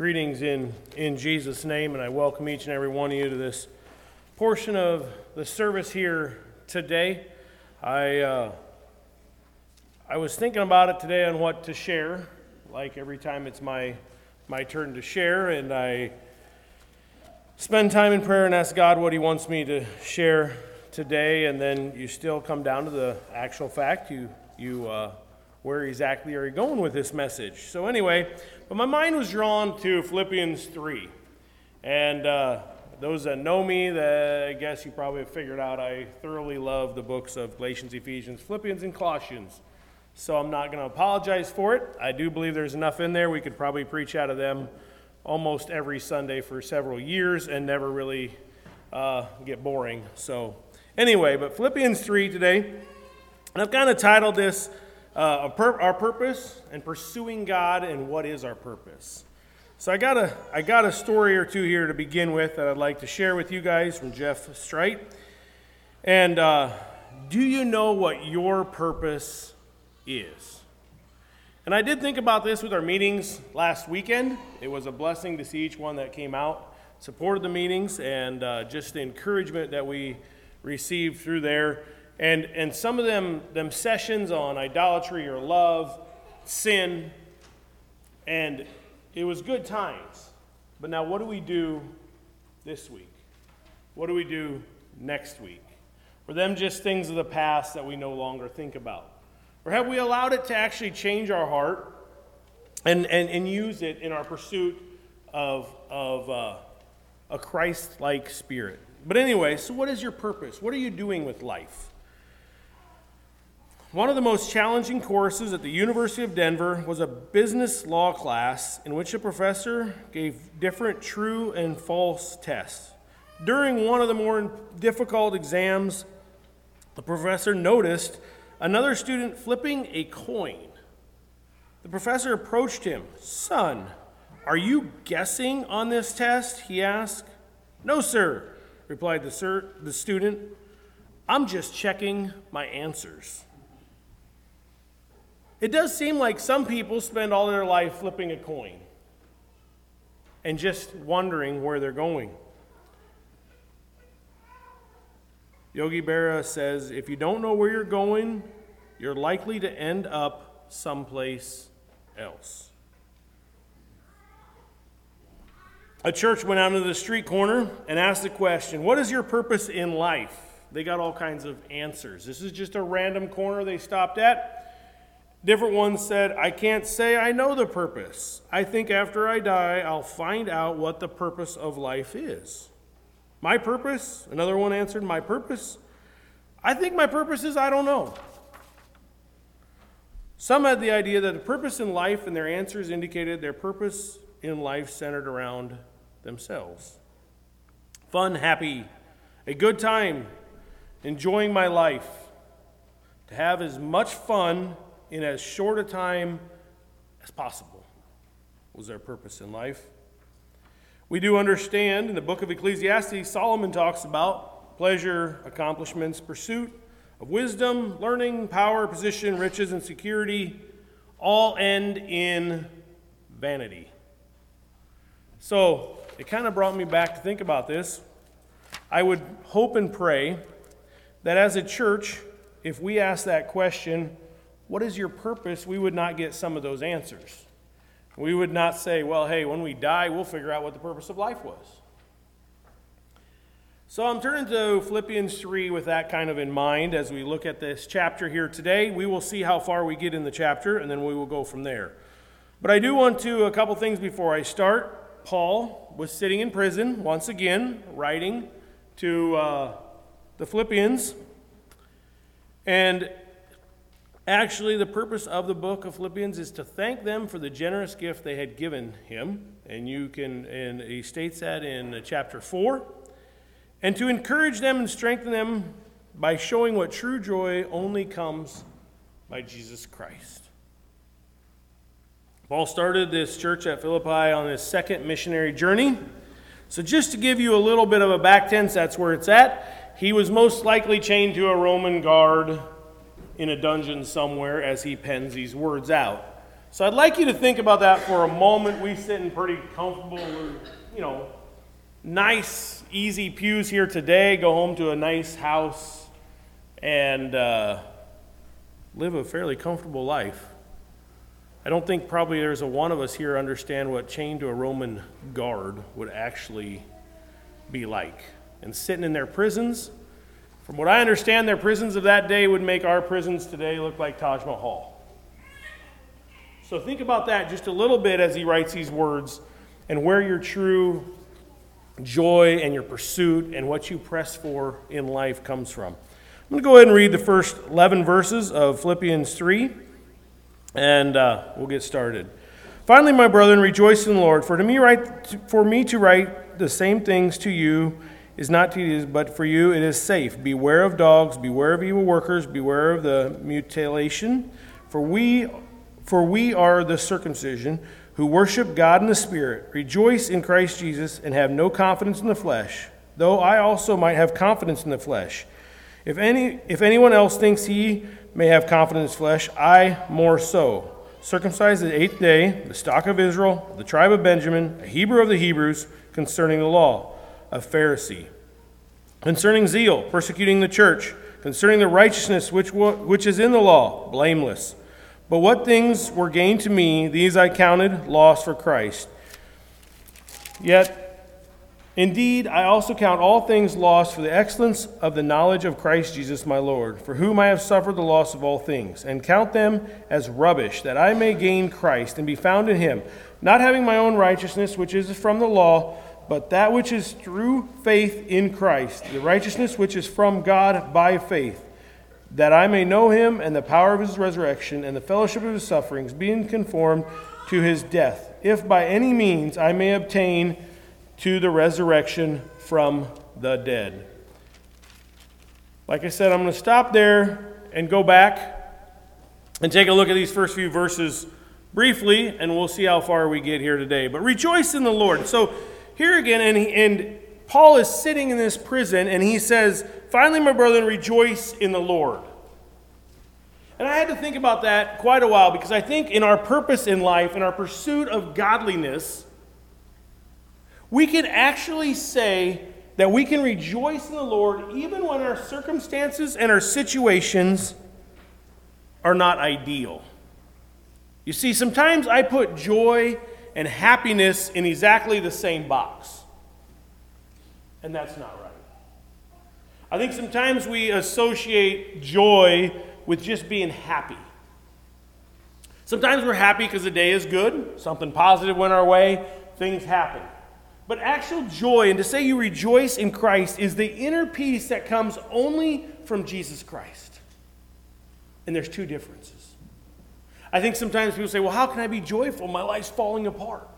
Greetings in, in Jesus' name, and I welcome each and every one of you to this portion of the service here today. I, uh, I was thinking about it today on what to share, like every time it's my, my turn to share, and I spend time in prayer and ask God what He wants me to share today, and then you still come down to the actual fact. You, you, uh, where exactly are you going with this message? So, anyway, but my mind was drawn to Philippians 3. And uh, those that know me, that I guess you probably have figured out I thoroughly love the books of Galatians, Ephesians, Philippians, and Colossians. So I'm not going to apologize for it. I do believe there's enough in there. We could probably preach out of them almost every Sunday for several years and never really uh, get boring. So, anyway, but Philippians 3 today. And I've kind of titled this uh, pur- our purpose and pursuing God and what is our purpose. So I got a I got a story or two here to begin with that I'd like to share with you guys from Jeff Strite. And uh, do you know what your purpose is? And I did think about this with our meetings last weekend. It was a blessing to see each one that came out, supported the meetings, and uh, just the encouragement that we received through there. And, and some of them, them sessions on idolatry or love, sin, and it was good times. But now, what do we do this week? What do we do next week? Were them just things of the past that we no longer think about? Or have we allowed it to actually change our heart and, and, and use it in our pursuit of, of uh, a Christ like spirit? But anyway, so what is your purpose? What are you doing with life? One of the most challenging courses at the University of Denver was a business law class in which a professor gave different true and false tests. During one of the more difficult exams, the professor noticed another student flipping a coin. The professor approached him. Son, are you guessing on this test? he asked. No, sir, replied the, sir, the student. I'm just checking my answers. It does seem like some people spend all their life flipping a coin and just wondering where they're going. Yogi Berra says if you don't know where you're going, you're likely to end up someplace else. A church went out into the street corner and asked the question What is your purpose in life? They got all kinds of answers. This is just a random corner they stopped at. Different ones said, I can't say I know the purpose. I think after I die, I'll find out what the purpose of life is. My purpose, another one answered, My purpose, I think my purpose is I don't know. Some had the idea that the purpose in life and their answers indicated their purpose in life centered around themselves. Fun, happy, a good time, enjoying my life, to have as much fun in as short a time as possible was their purpose in life. We do understand in the book of Ecclesiastes, Solomon talks about pleasure, accomplishments, pursuit of wisdom, learning, power, position, riches, and security all end in vanity. So it kind of brought me back to think about this. I would hope and pray that as a church, if we ask that question, what is your purpose? We would not get some of those answers. We would not say, well, hey, when we die, we'll figure out what the purpose of life was. So I'm turning to Philippians 3 with that kind of in mind as we look at this chapter here today. We will see how far we get in the chapter, and then we will go from there. But I do want to, a couple things before I start. Paul was sitting in prison once again, writing to uh, the Philippians. And Actually, the purpose of the book of Philippians is to thank them for the generous gift they had given him. And you can, and he states that in uh, chapter 4. And to encourage them and strengthen them by showing what true joy only comes by Jesus Christ. Paul started this church at Philippi on his second missionary journey. So, just to give you a little bit of a back tense, that's where it's at. He was most likely chained to a Roman guard in a dungeon somewhere as he pens these words out. So I'd like you to think about that for a moment. We sit in pretty comfortable, you know, nice, easy pews here today, go home to a nice house, and uh, live a fairly comfortable life. I don't think probably there's a one of us here understand what chained to a Roman guard would actually be like. And sitting in their prisons, from what I understand, their prisons of that day would make our prisons today look like Taj Mahal. So think about that just a little bit as he writes these words and where your true joy and your pursuit and what you press for in life comes from. I'm going to go ahead and read the first 11 verses of Philippians 3, and uh, we'll get started. Finally, my brethren, rejoice in the Lord. For to me, write, for me to write the same things to you is not tedious, but for you it is safe. Beware of dogs, beware of evil workers, beware of the mutilation. For we, for we are the circumcision who worship God in the Spirit, rejoice in Christ Jesus, and have no confidence in the flesh, though I also might have confidence in the flesh. If, any, if anyone else thinks he may have confidence in flesh, I more so. Circumcised the eighth day, the stock of Israel, the tribe of Benjamin, a Hebrew of the Hebrews, concerning the law, a Pharisee. Concerning zeal, persecuting the church, concerning the righteousness which, which is in the law, blameless. But what things were gained to me, these I counted loss for Christ. Yet Indeed, I also count all things lost for the excellence of the knowledge of Christ Jesus my Lord, for whom I have suffered the loss of all things, and count them as rubbish, that I may gain Christ and be found in him, not having my own righteousness, which is from the law, but that which is through faith in Christ, the righteousness which is from God by faith, that I may know him and the power of his resurrection and the fellowship of his sufferings, being conformed to his death, if by any means I may obtain to the resurrection from the dead. Like I said, I'm going to stop there and go back and take a look at these first few verses briefly, and we'll see how far we get here today. But rejoice in the Lord. So, here again, and, he, and Paul is sitting in this prison, and he says, Finally, my brethren, rejoice in the Lord. And I had to think about that quite a while because I think in our purpose in life, in our pursuit of godliness, we can actually say that we can rejoice in the Lord even when our circumstances and our situations are not ideal. You see, sometimes I put joy and happiness in exactly the same box, and that's not right. I think sometimes we associate joy with just being happy. Sometimes we're happy because the day is good, something positive went our way, things happen. But actual joy, and to say you rejoice in Christ, is the inner peace that comes only from Jesus Christ. And there's two differences. I think sometimes people say, well, how can I be joyful? My life's falling apart.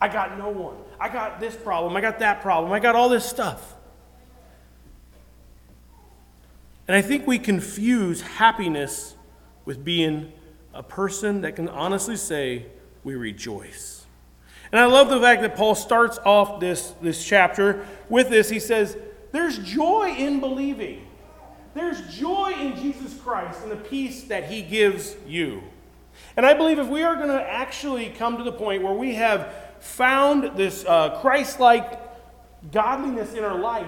I got no one. I got this problem. I got that problem. I got all this stuff. And I think we confuse happiness with being a person that can honestly say, we rejoice. And I love the fact that Paul starts off this, this chapter with this. He says, There's joy in believing, there's joy in Jesus Christ and the peace that he gives you. And I believe if we are going to actually come to the point where we have found this uh, Christ like godliness in our life,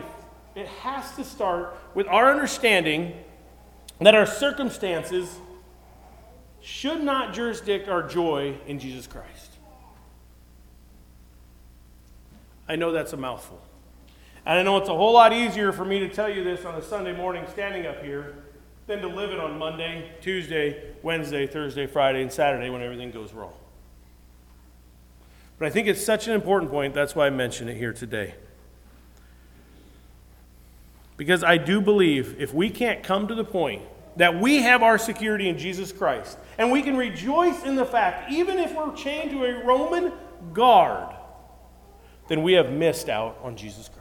it has to start with our understanding that our circumstances should not jurisdict our joy in Jesus Christ. I know that's a mouthful. And I know it's a whole lot easier for me to tell you this on a Sunday morning standing up here than to live it on Monday, Tuesday, Wednesday, Thursday, Friday, and Saturday when everything goes wrong. But I think it's such an important point, that's why I mention it here today. Because I do believe if we can't come to the point that we have our security in Jesus Christ, and we can rejoice in the fact, even if we're chained to a Roman guard, then we have missed out on Jesus Christ.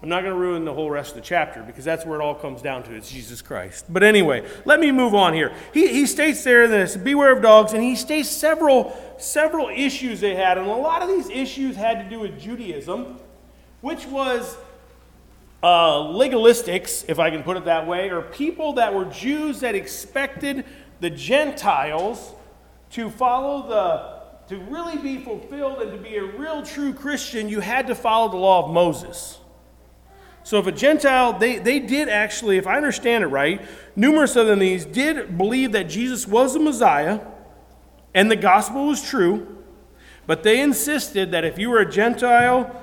I'm not going to ruin the whole rest of the chapter because that's where it all comes down to. It's Jesus Christ. But anyway, let me move on here. He, he states there this beware of dogs, and he states several, several issues they had. And a lot of these issues had to do with Judaism, which was uh, legalistics, if I can put it that way, or people that were Jews that expected the Gentiles to follow the, to really be fulfilled and to be a real true Christian, you had to follow the law of Moses. So if a Gentile, they, they did actually, if I understand it right, numerous of them these did believe that Jesus was the Messiah and the gospel was true, but they insisted that if you were a Gentile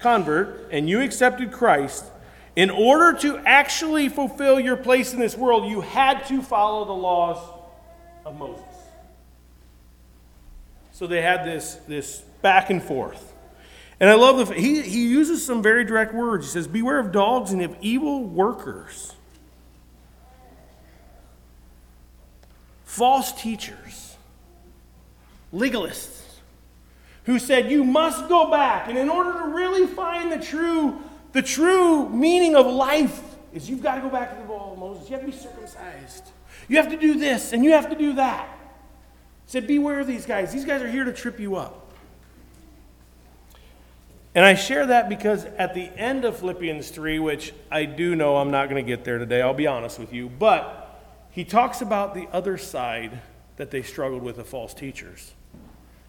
convert and you accepted Christ, in order to actually fulfill your place in this world, you had to follow the laws of Moses. So they had this, this back and forth. And I love the he, he uses some very direct words. He says, Beware of dogs and of evil workers, false teachers, legalists, who said, You must go back. And in order to really find the true the true meaning of life is you've got to go back to the law of Moses. You have to be circumcised. You have to do this and you have to do that. He said, Beware of these guys. These guys are here to trip you up. And I share that because at the end of Philippians 3, which I do know I'm not going to get there today, I'll be honest with you, but he talks about the other side that they struggled with the false teachers.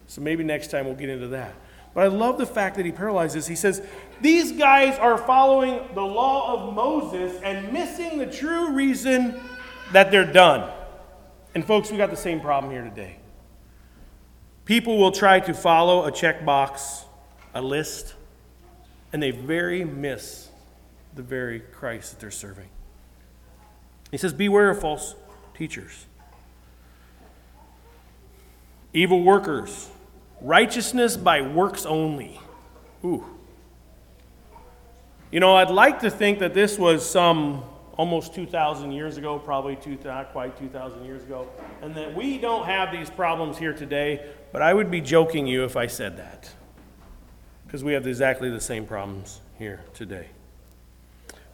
So maybe next time we'll get into that. But I love the fact that he paralyzes. He says, These guys are following the law of Moses and missing the true reason that they're done. And folks, we got the same problem here today. People will try to follow a checkbox, a list, and they very miss the very Christ that they're serving. He says, Beware of false teachers, evil workers Righteousness by works only. Ooh. You know, I'd like to think that this was some almost 2,000 years ago, probably two, not quite 2,000 years ago, and that we don't have these problems here today, but I would be joking you if I said that. Because we have exactly the same problems here today.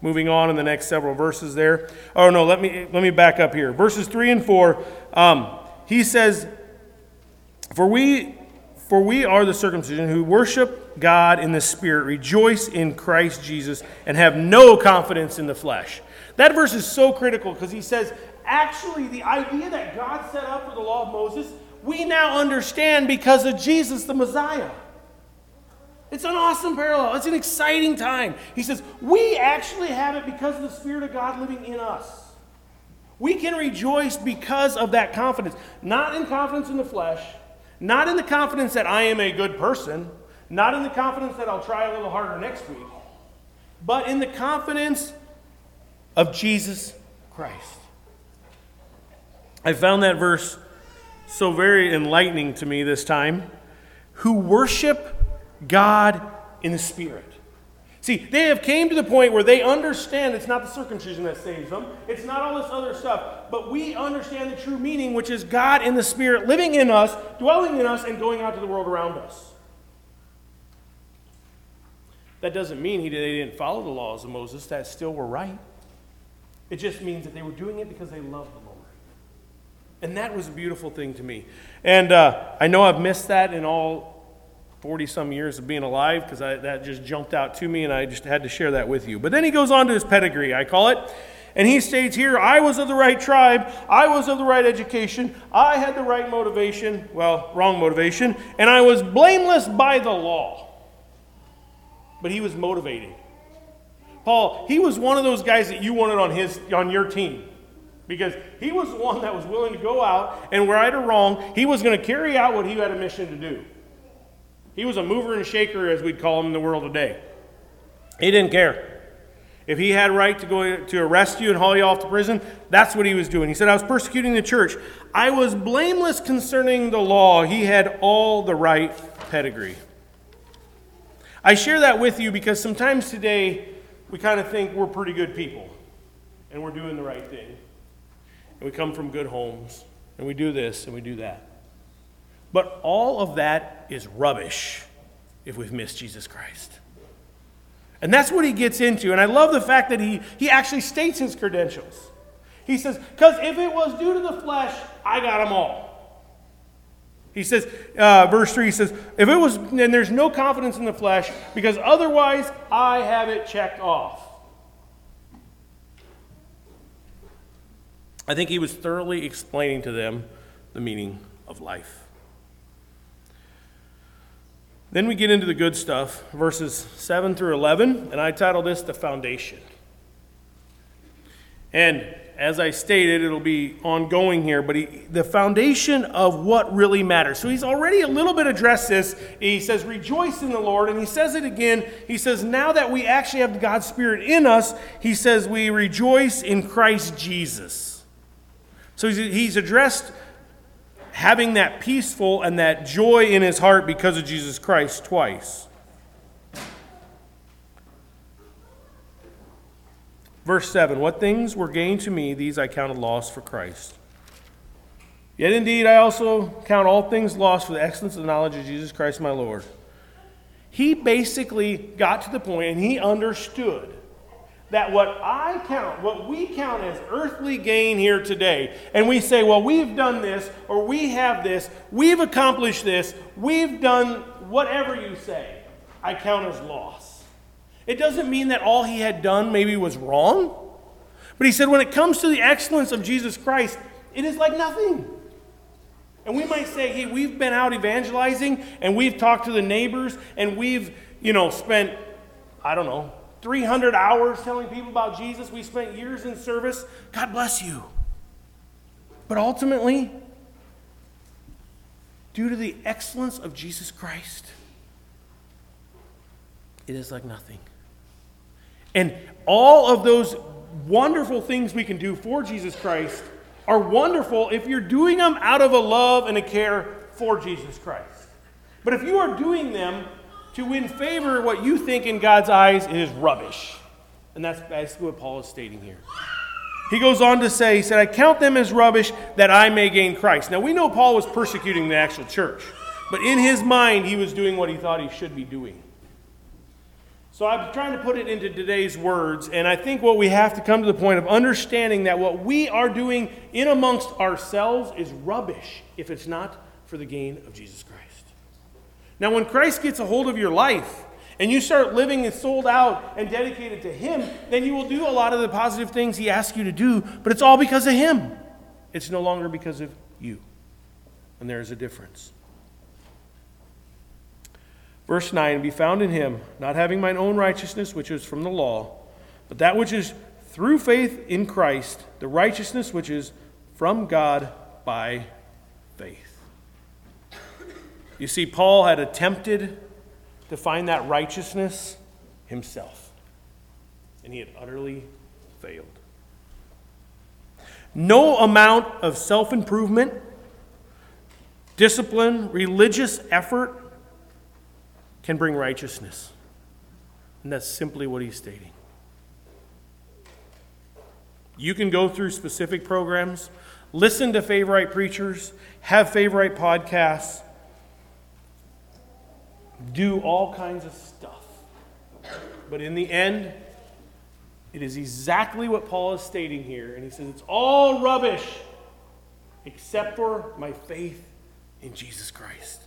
Moving on in the next several verses there. Oh no, let me let me back up here. Verses three and four. Um, he says, "For we for we are the circumcision who worship God in the Spirit, rejoice in Christ Jesus, and have no confidence in the flesh. That verse is so critical because he says, actually, the idea that God set up for the law of Moses, we now understand because of Jesus the Messiah. It's an awesome parallel. It's an exciting time. He says, we actually have it because of the Spirit of God living in us. We can rejoice because of that confidence, not in confidence in the flesh not in the confidence that I am a good person, not in the confidence that I'll try a little harder next week, but in the confidence of Jesus Christ. I found that verse so very enlightening to me this time. Who worship God in the Spirit. See, they have came to the point where they understand it's not the circumcision that saves them. It's not all this other stuff. But we understand the true meaning, which is God in the Spirit living in us, dwelling in us, and going out to the world around us. That doesn't mean he, they didn't follow the laws of Moses. That still were right. It just means that they were doing it because they loved the Lord. And that was a beautiful thing to me. And uh, I know I've missed that in all 40 some years of being alive because that just jumped out to me and I just had to share that with you. But then he goes on to his pedigree, I call it. And he states here, I was of the right tribe, I was of the right education, I had the right motivation, well, wrong motivation, and I was blameless by the law. But he was motivated. Paul, he was one of those guys that you wanted on his on your team. Because he was the one that was willing to go out and right or wrong, he was going to carry out what he had a mission to do. He was a mover and shaker, as we'd call him in the world today. He didn't care. If he had right to go to arrest you and haul you off to prison, that's what he was doing. He said, I was persecuting the church. I was blameless concerning the law. He had all the right pedigree. I share that with you because sometimes today we kind of think we're pretty good people and we're doing the right thing. And we come from good homes and we do this and we do that. But all of that is rubbish if we've missed Jesus Christ. And that's what he gets into. And I love the fact that he, he actually states his credentials. He says, Because if it was due to the flesh, I got them all. He says, uh, verse 3 he says, If it was, then there's no confidence in the flesh, because otherwise I have it checked off. I think he was thoroughly explaining to them the meaning of life. Then we get into the good stuff, verses 7 through 11, and I title this The Foundation. And as I stated, it'll be ongoing here, but he, the foundation of what really matters. So he's already a little bit addressed this. He says, Rejoice in the Lord. And he says it again. He says, Now that we actually have God's Spirit in us, he says, We rejoice in Christ Jesus. So he's, he's addressed having that peaceful and that joy in his heart because of Jesus Christ twice. Verse 7 What things were gained to me, these I counted loss for Christ. Yet indeed, I also count all things lost for the excellence of the knowledge of Jesus Christ my Lord. He basically got to the point and he understood that what I count, what we count as earthly gain here today, and we say, well, we've done this, or we have this, we've accomplished this, we've done whatever you say, I count as loss. It doesn't mean that all he had done maybe was wrong, but he said, when it comes to the excellence of Jesus Christ, it is like nothing. And we might say, hey, we've been out evangelizing, and we've talked to the neighbors, and we've, you know, spent, I don't know, 300 hours telling people about Jesus. We spent years in service. God bless you. But ultimately, due to the excellence of Jesus Christ, it is like nothing. And all of those wonderful things we can do for Jesus Christ are wonderful if you're doing them out of a love and a care for Jesus Christ. But if you are doing them to win favor, what you think in God's eyes is rubbish. And that's basically what Paul is stating here. He goes on to say, he said, I count them as rubbish that I may gain Christ. Now we know Paul was persecuting the actual church, but in his mind, he was doing what he thought he should be doing. So I'm trying to put it into today's words, and I think what we have to come to the point of understanding that what we are doing in amongst ourselves is rubbish if it's not for the gain of Jesus Christ. Now, when Christ gets a hold of your life and you start living and sold out and dedicated to Him, then you will do a lot of the positive things He asks you to do, but it's all because of Him. It's no longer because of you. And there is a difference. Verse 9 Be found in Him, not having mine own righteousness, which is from the law, but that which is through faith in Christ, the righteousness which is from God by faith. You see, Paul had attempted to find that righteousness himself, and he had utterly failed. No amount of self improvement, discipline, religious effort can bring righteousness. And that's simply what he's stating. You can go through specific programs, listen to favorite preachers, have favorite podcasts, do all kinds of stuff. But in the end, it is exactly what Paul is stating here. And he says, It's all rubbish except for my faith in Jesus Christ.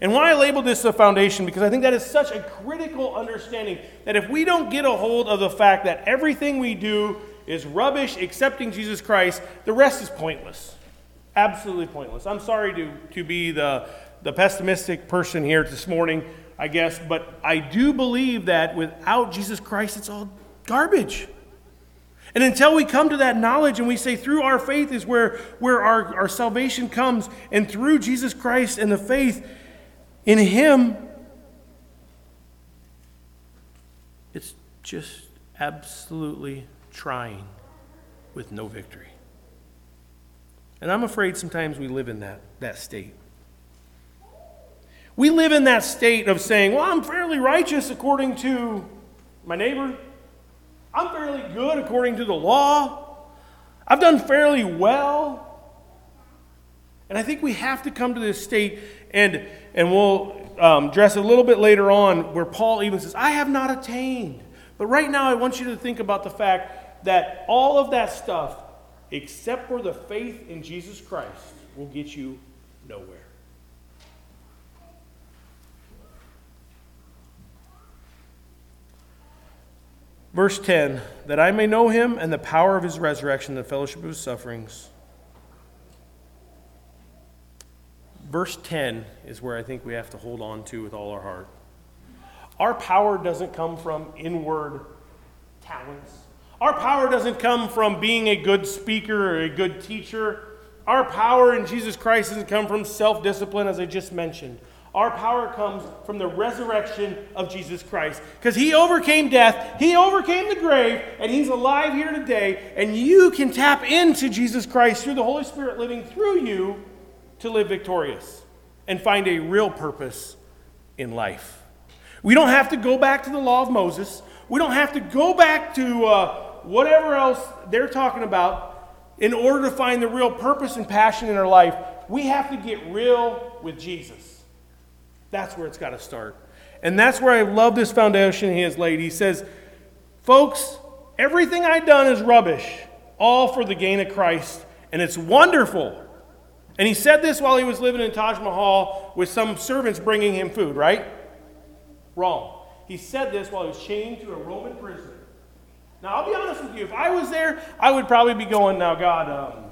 And why I labeled this a foundation, because I think that is such a critical understanding that if we don't get a hold of the fact that everything we do is rubbish excepting Jesus Christ, the rest is pointless. Absolutely pointless. I'm sorry to, to be the the pessimistic person here this morning, I guess, but I do believe that without Jesus Christ, it's all garbage. And until we come to that knowledge and we say through our faith is where, where our, our salvation comes, and through Jesus Christ and the faith in Him, it's just absolutely trying with no victory. And I'm afraid sometimes we live in that, that state. We live in that state of saying, well, I'm fairly righteous according to my neighbor. I'm fairly good according to the law. I've done fairly well. And I think we have to come to this state, and, and we'll um, a little bit later on, where Paul even says, I have not attained. But right now, I want you to think about the fact that all of that stuff, except for the faith in Jesus Christ, will get you nowhere. Verse 10 that I may know him and the power of his resurrection, the fellowship of his sufferings, verse 10 is where I think we have to hold on to with all our heart. Our power doesn't come from inward talents. Our power doesn't come from being a good speaker or a good teacher. Our power in Jesus Christ doesn't come from self discipline, as I just mentioned. Our power comes from the resurrection of Jesus Christ. Because he overcame death, he overcame the grave, and he's alive here today. And you can tap into Jesus Christ through the Holy Spirit living through you to live victorious and find a real purpose in life. We don't have to go back to the law of Moses. We don't have to go back to uh, whatever else they're talking about in order to find the real purpose and passion in our life. We have to get real with Jesus. That's where it's got to start. And that's where I love this foundation he has laid. He says, Folks, everything I've done is rubbish, all for the gain of Christ, and it's wonderful. And he said this while he was living in Taj Mahal with some servants bringing him food, right? Wrong. He said this while he was chained to a Roman prisoner. Now, I'll be honest with you. If I was there, I would probably be going, Now, God, um,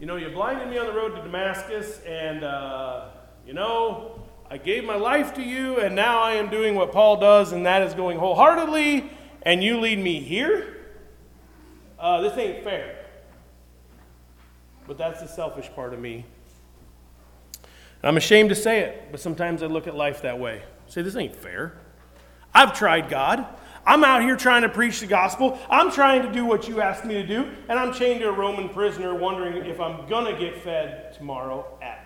you know, you blinded me on the road to Damascus, and. Uh, you know, I gave my life to you, and now I am doing what Paul does, and that is going wholeheartedly, and you lead me here? Uh, this ain't fair. But that's the selfish part of me. And I'm ashamed to say it, but sometimes I look at life that way. Say, this ain't fair. I've tried God. I'm out here trying to preach the gospel. I'm trying to do what you asked me to do, and I'm chained to a Roman prisoner wondering if I'm going to get fed tomorrow at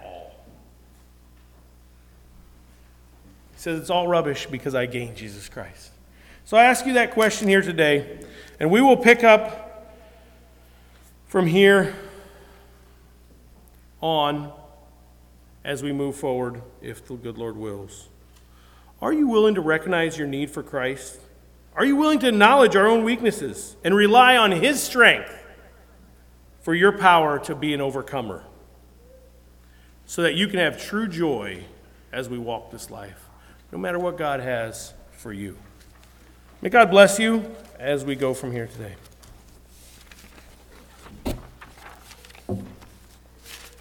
says it's all rubbish because I gained Jesus Christ. So I ask you that question here today, and we will pick up from here on as we move forward, if the good Lord wills. Are you willing to recognize your need for Christ? Are you willing to acknowledge our own weaknesses and rely on His strength for your power to be an overcomer so that you can have true joy as we walk this life? No matter what God has for you. May God bless you as we go from here today.